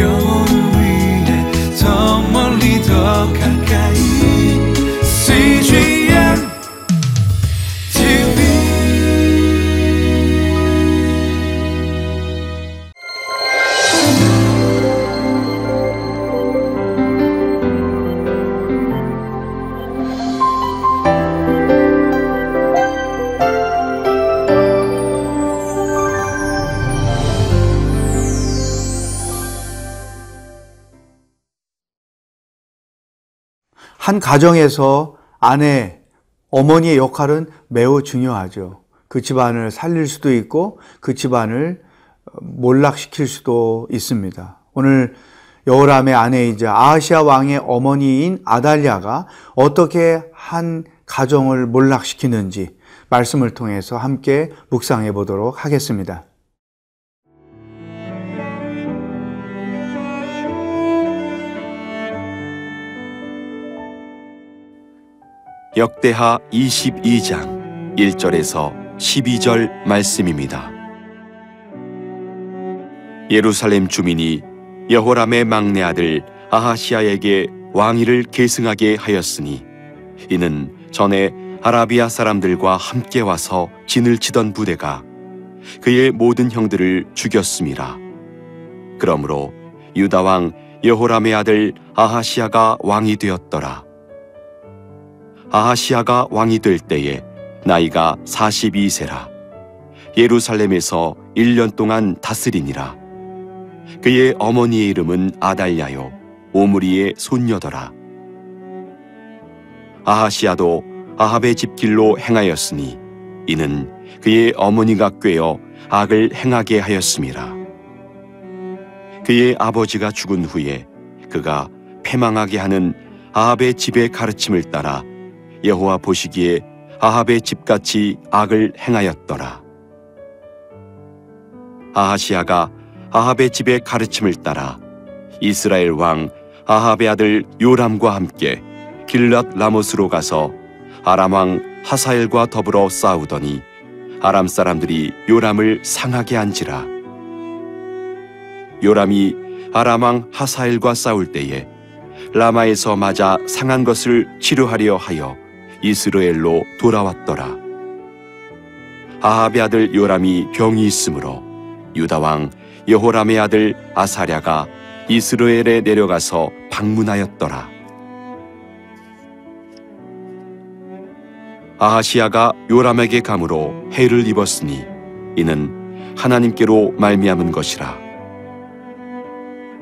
영 한 가정에서 아내, 어머니의 역할은 매우 중요하죠. 그 집안을 살릴 수도 있고 그 집안을 몰락시킬 수도 있습니다. 오늘 여호람의 아내이자 아하시아 왕의 어머니인 아달랴가 어떻게 한 가정을 몰락시키는지 말씀을 통해서 함께 묵상해 보도록 하겠습니다. 역대하 22장 1절에서 12절 말씀입니다. 예루살렘 주민이 여호람의 막내 아들 아하시아에게 왕위를 계승하게 하였으니 이는 전에 아라비아 사람들과 함께 와서 진을 치던 부대가 그의 모든 형들을 죽였음이라. 그러므로 유다 왕 여호람의 아들 아하시아가 왕이 되었더라. 아하시아가 왕이 될 때에 나이가 42세라. 예루살렘에서 1년 동안 다스리니라. 그의 어머니의 이름은 아달랴요. 오므리의 손녀더라. 아하시아도 아합의 집길로 행하였으니 이는 그의 어머니가 꾀어 악을 행하게 하였음이라. 그의 아버지가 죽은 후에 그가 패망하게 하는 아합의 집의 가르침을 따라 여호와 보시기에 아합의 집같이 악을 행하였더라. 아하시아가 아합의 집의 가르침을 따라 이스라엘 왕 아합의 아들 요람과 함께 길랏 라모스로 가서 아람 왕 하사엘과 더불어 싸우더니 아람 사람들이 요람을 상하게 한지라. 요람이 아람 왕 하사엘과 싸울 때에 라마에서 맞아 상한 것을 치료하려 하여 이스라엘로 돌아왔더라. 아합의 아들 요람이 병이 있으므로 유다 왕 여호람의 아들 아사랴가 이스라엘에 내려가서 방문하였더라. 아하시아가 요람에게 감으로 해를 입었으니 이는 하나님께로 말미암은 것이라.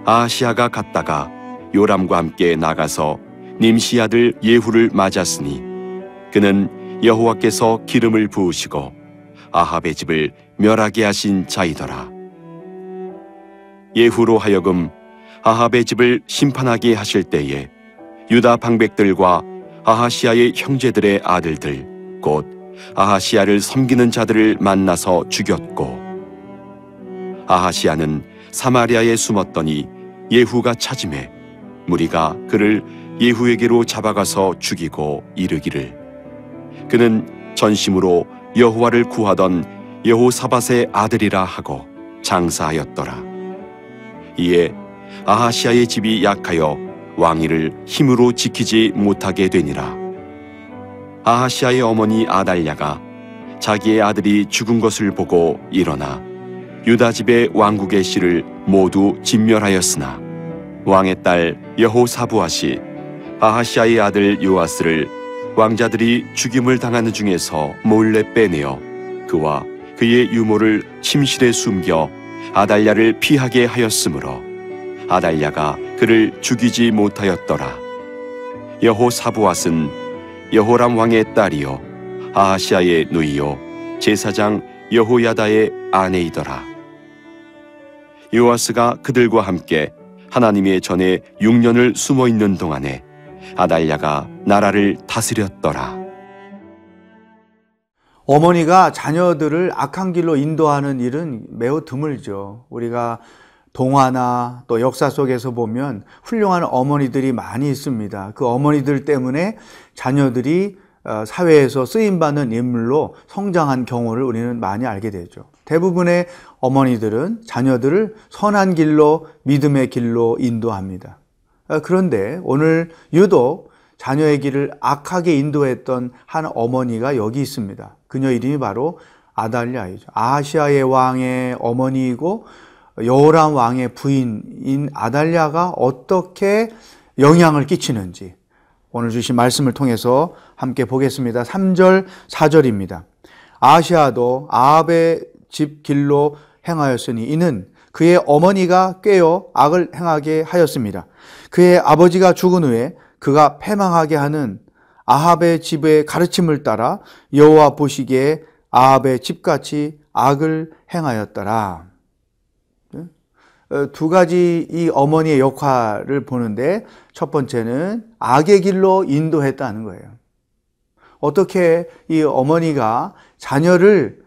아하시아가 갔다가 요람과 함께 나가서 님시 아들 예후를 맞았으니 그는 여호와께서 기름을 부으시고 아합의 집을 멸하게 하신 자이더라. 예후로 하여금 아합의 집을 심판하게 하실 때에 유다 방백들과 아하시아의 형제들의 아들들 곧 아하시아를 섬기는 자들을 만나서 죽였고 아하시아는 사마리아에 숨었더니 예후가 찾음에 무리가 그를 예후에게로 잡아가서 죽이고 이르기를 그는 전심으로 여호와를 구하던 여호사밧의 아들이라 하고 장사하였더라. 이에 아하시아의 집이 약하여 왕위를 힘으로 지키지 못하게 되니라. 아하시아의 어머니 아달랴가 자기의 아들이 죽은 것을 보고 일어나 유다 집의 왕국의 씨를 모두 진멸하였으나 왕의 딸 여호사부아시 아하시아의 아들 요아스를 왕자들이 죽임을 당하는 중에서 몰래 빼내어 그와 그의 유모를 침실에 숨겨 아달랴를 피하게 하였으므로 아달랴가 그를 죽이지 못하였더라. 여호사부앗은 여호람 왕의 딸이요 아하시아의 누이요 제사장 여호야다의 아내이더라. 요아스가 그들과 함께 하나님의 전에 6년을 숨어 있는 동안에 아달랴가 나라를 다스렸더라. 어머니가 자녀들을 악한 길로 인도하는 일은 매우 드물죠. 우리가 동화나 또 역사 속에서 보면 훌륭한 어머니들이 많이 있습니다. 그 어머니들 때문에 자녀들이 어, 사회에서 쓰임받는 인물로 성장한 경우를 우리는 많이 알게 되죠. 대부분의 어머니들은 자녀들을 선한 길로 믿음의 길로 인도합니다. 어, 그런데 오늘 유독 자녀의 길을 악하게 인도했던 한 어머니가 여기 있습니다. 그녀 이름이 바로 아달랴이죠. 아시아의 왕의 어머니이고 여호람 왕의 부인인 아달랴가 어떻게 영향을 끼치는지 오늘 주신 말씀을 통해서 함께 보겠습니다. 3절, 4절입니다. 아시아도 아합의 집 길로 행하였으니 이는 그의 어머니가 꿰어 악을 행하게 하였습니다. 그의 아버지가 죽은 후에 그가 패망하게 하는 아합의 집의 가르침을 따라 여호와 보시기에 아합의 집같이 악을 행하였더라. 어, 두 가지 이 어머니의 역할을 보는데 첫 번째는 악의 길로 인도했다는 거예요. 어떻게 이 어머니가 자녀를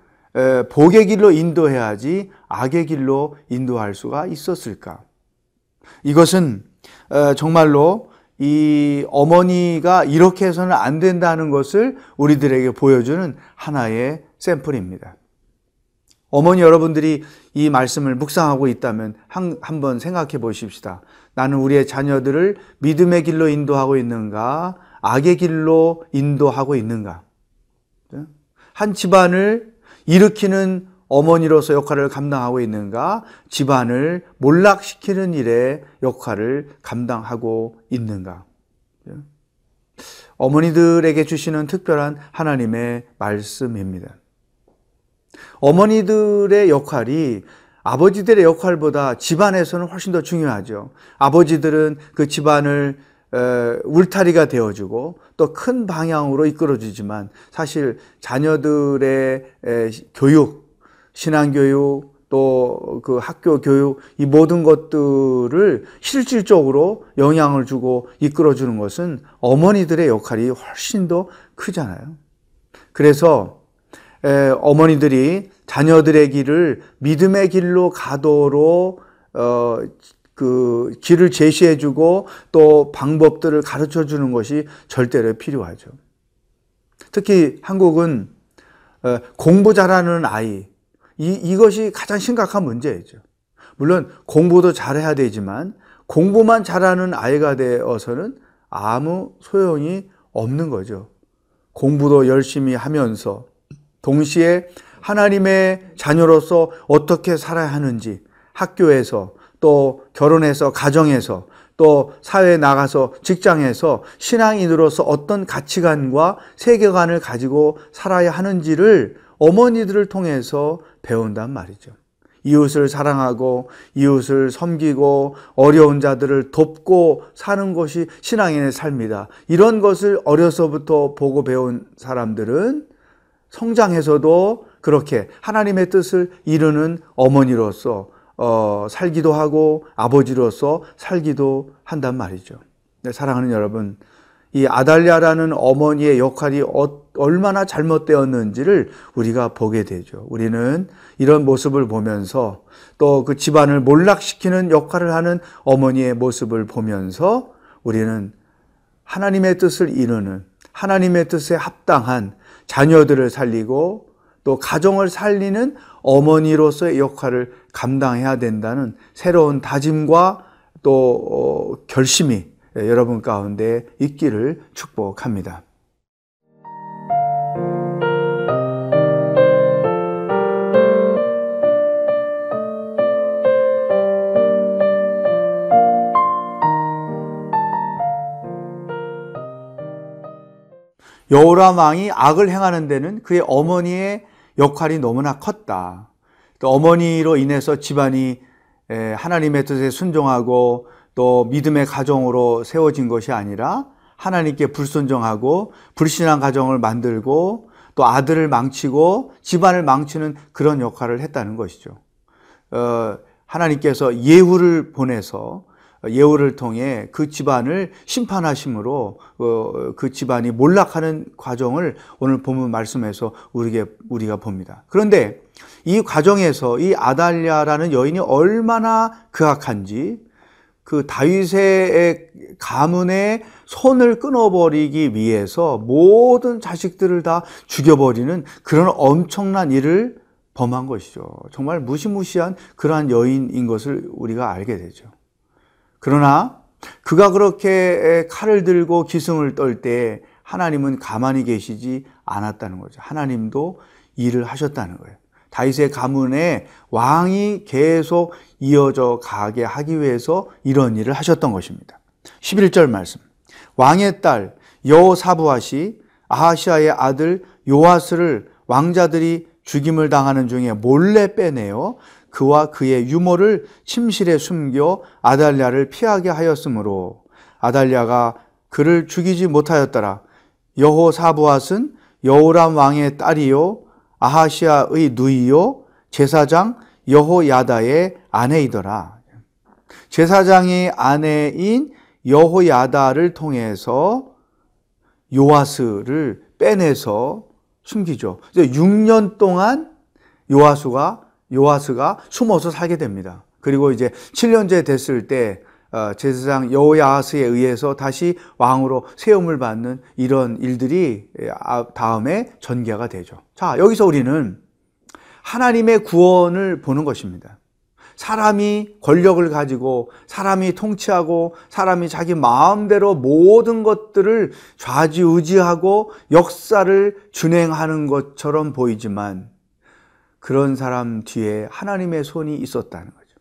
복의 길로 인도해야지 악의 길로 인도할 수가 있었을까? 이것은 어, 정말로 이 어머니가 이렇게 해서는 안 된다는 것을 우리들에게 보여주는 하나의 샘플입니다. 어머니 여러분들이 이 말씀을 묵상하고 있다면 한, 한번 생각해 보십시다. 나는 우리의 자녀들을 믿음의 길로 인도하고 있는가? 악의 길로 인도하고 있는가? 한 집안을 일으키는 어머니로서 역할을 감당하고 있는가? 집안을 몰락시키는 일의 역할을 감당하고 있는가? 어머니들에게 주시는 특별한 하나님의 말씀입니다. 어머니들의 역할이 아버지들의 역할보다 집안에서는 훨씬 더 중요하죠. 아버지들은 그 집안을 울타리가 되어주고 또 큰 방향으로 이끌어주지만 사실 자녀들의 교육, 신앙교육, 또 그 학교 교육, 이 모든 것들을 실질적으로 영향을 주고 이끌어주는 것은 어머니들의 역할이 훨씬 더 크잖아요. 그래서 어머니들이 자녀들의 길을 믿음의 길로 가도록 어, 그 길을 제시해 주고 또 방법들을 가르쳐 주는 것이 절대로 필요하죠. 특히 한국은 어, 공부 잘하는 아이 이, 이것이 가장 심각한 문제이죠. 물론 공부도 잘해야 되지만 공부만 잘하는 아이가 되어서는 아무 소용이 없는 거죠. 공부도 열심히 하면서 동시에 하나님의 자녀로서 어떻게 살아야 하는지 학교에서 또 결혼해서 가정에서 또 사회에 나가서 직장에서 신앙인으로서 어떤 가치관과 세계관을 가지고 살아야 하는지를 어머니들을 통해서 배운단 말이죠. 이웃을 사랑하고 이웃을 섬기고 어려운 자들을 돕고 사는 것이 신앙인의 삶이다. 이런 것을 어려서부터 보고 배운 사람들은 성장해서도 그렇게 하나님의 뜻을 이루는 어머니로서 어, 살기도 하고 아버지로서 살기도 한단 말이죠. 네, 사랑하는 여러분, 이 아달랴라는 어머니의 역할이 어, 얼마나 잘못되었는지를 우리가 보게 되죠. 우리는 이런 모습을 보면서 또 그 집안을 몰락시키는 역할을 하는 어머니의 모습을 보면서 우리는 하나님의 뜻을 이루는 하나님의 뜻에 합당한 자녀들을 살리고 또 가정을 살리는 어머니로서의 역할을 감당해야 된다는 새로운 다짐과 또 어, 결심이 여러분 가운데 있기를 축복합니다. 여호람 왕이 악을 행하는 데는 그의 어머니의 역할이 너무나 컸다. 또 어머니로 인해서 집안이 하나님의 뜻에 순종하고 또 믿음의 가정으로 세워진 것이 아니라 하나님께 불순종하고 불신한 가정을 만들고 또 아들을 망치고 집안을 망치는 그런 역할을 했다는 것이죠. 어, 하나님께서 예후를 보내서 예후를 통해 그 집안을 심판하심으로 어, 그 집안이 몰락하는 과정을 오늘 본문 말씀에서 우리게 우리가 봅니다. 그런데 이 과정에서 이 아달랴라는 여인이 얼마나 그악한지 그 다윗의 가문의 손을 끊어버리기 위해서 모든 자식들을 다 죽여버리는 그런 엄청난 일을 범한 것이죠. 정말 무시무시한 그러한 여인인 것을 우리가 알게 되죠. 그러나 그가 그렇게 칼을 들고 기승을 떨 때 하나님은 가만히 계시지 않았다는 거죠. 하나님도 일을 하셨다는 거예요. 다윗의 가문에 왕이 계속 이어져 가게 하기 위해서 이런 일을 하셨던 것입니다. 11절 말씀. 왕의 딸 여호사부앗이 아하시아의 아들 요아스를 왕자들이 죽임을 당하는 중에 몰래 빼내어 그와 그의 유모를 침실에 숨겨 아달랴를 피하게 하였으므로 아달랴가 그를 죽이지 못하였더라. 여호사부앗은 여호람 왕의 딸이요 아하시아의 누이요 제사장 여호야다의 아내이더라. 제사장의 아내인 여호야다를 통해서 요아스를 빼내서 숨기죠. 6년 동안 요아수가 요아스가 숨어서 살게 됩니다. 그리고 이제 7년째 됐을 때 어, 제사장 여호야스에 의해서 다시 왕으로 세움을 받는 이런 일들이 아, 다음에 전개가 되죠. 자, 여기서 우리는 하나님의 구원을 보는 것입니다. 사람이 권력을 가지고 사람이 통치하고 사람이 자기 마음대로 모든 것들을 좌지우지하고 역사를 준행하는 것처럼 보이지만 그런 사람 뒤에 하나님의 손이 있었다는 거죠.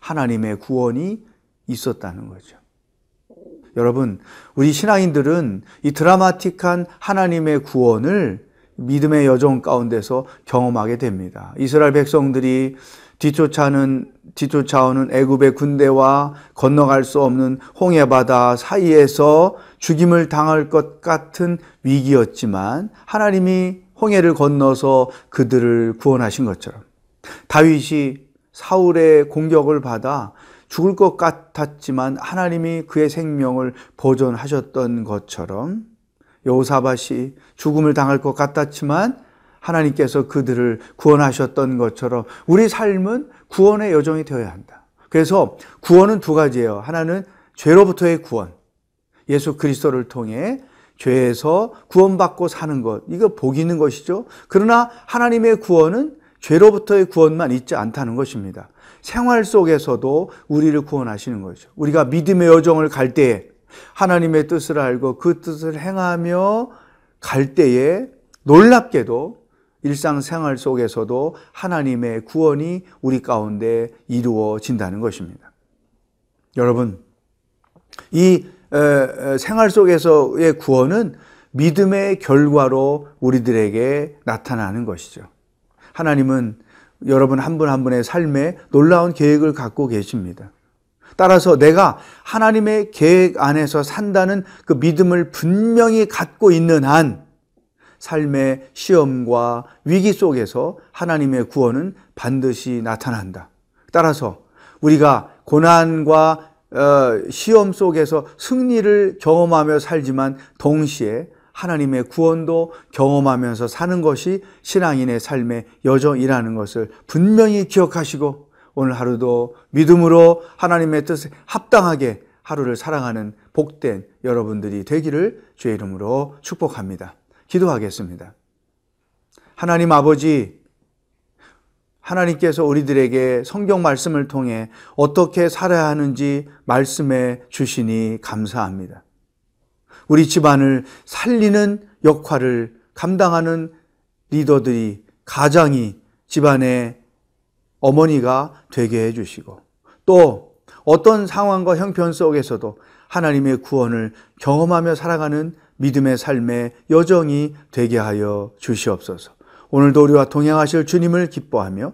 하나님의 구원이 있었다는 거죠. 여러분, 우리 신앙인들은 이 드라마틱한 하나님의 구원을 믿음의 여정 가운데서 경험하게 됩니다. 이스라엘 백성들이 뒤쫓아는 뒤쫓아오는 애굽의 군대와 건너갈 수 없는 홍해 바다 사이에서 죽임을 당할 것 같은 위기였지만 하나님이 홍해를 건너서 그들을 구원하신 것처럼 다윗이 사울의 공격을 받아 죽을 것 같았지만 하나님이 그의 생명을 보존하셨던 것처럼 여호사밭이 죽음을 당할 것 같았지만 하나님께서 그들을 구원하셨던 것처럼 우리 삶은 구원의 여정이 되어야 한다. 그래서 구원은 두 가지예요. 하나는 죄로부터의 구원. 예수 그리스도를 통해 죄에서 구원받고 사는 것. 이거 복 있는 것이죠. 그러나 하나님의 구원은 죄로부터의 구원만 있지 않다는 것입니다. 생활 속에서도 우리를 구원하시는 거죠. 우리가 믿음의 여정을 갈 때에 하나님의 뜻을 알고 그 뜻을 행하며 갈 때에 놀랍게도 일상생활 속에서도 하나님의 구원이 우리 가운데 이루어진다는 것입니다. 여러분, 이 생활 속에서의 구원은 믿음의 결과로 우리들에게 나타나는 것이죠. 하나님은 여러분 한분한 분의 삶에 놀라운 계획을 갖고 계십니다. 따라서 내가 하나님의 계획 안에서 산다는 그 믿음을 분명히 갖고 있는 한 삶의 시험과 위기 속에서 하나님의 구원은 반드시 나타난다. 따라서 우리가 고난과 어, 시험 속에서 승리를 경험하며 살지만 동시에 하나님의 구원도 경험하면서 사는 것이 신앙인의 삶의 여정이라는 것을 분명히 기억하시고 오늘 하루도 믿음으로 하나님의 뜻에 합당하게 하루를 살아가는 복된 여러분들이 되기를 주의 이름으로 축복합니다. 기도하겠습니다. 하나님 아버지, 하나님께서 우리들에게 성경 말씀을 통해 어떻게 살아야 하는지 말씀해 주시니 감사합니다. 우리 집안을 살리는 역할을 감당하는 리더들이, 가장이 집안의 어머니가 되게 해주시고 또 어떤 상황과 형편 속에서도 하나님의 구원을 경험하며 살아가는 믿음의 삶의 여정이 되게 하여 주시옵소서. 오늘도 우리와 동행하실 주님을 기뻐하며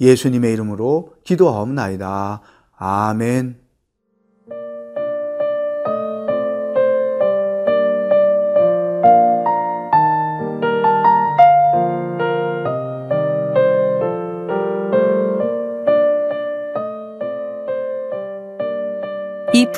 예수님의 이름으로 기도하옵나이다. 아멘.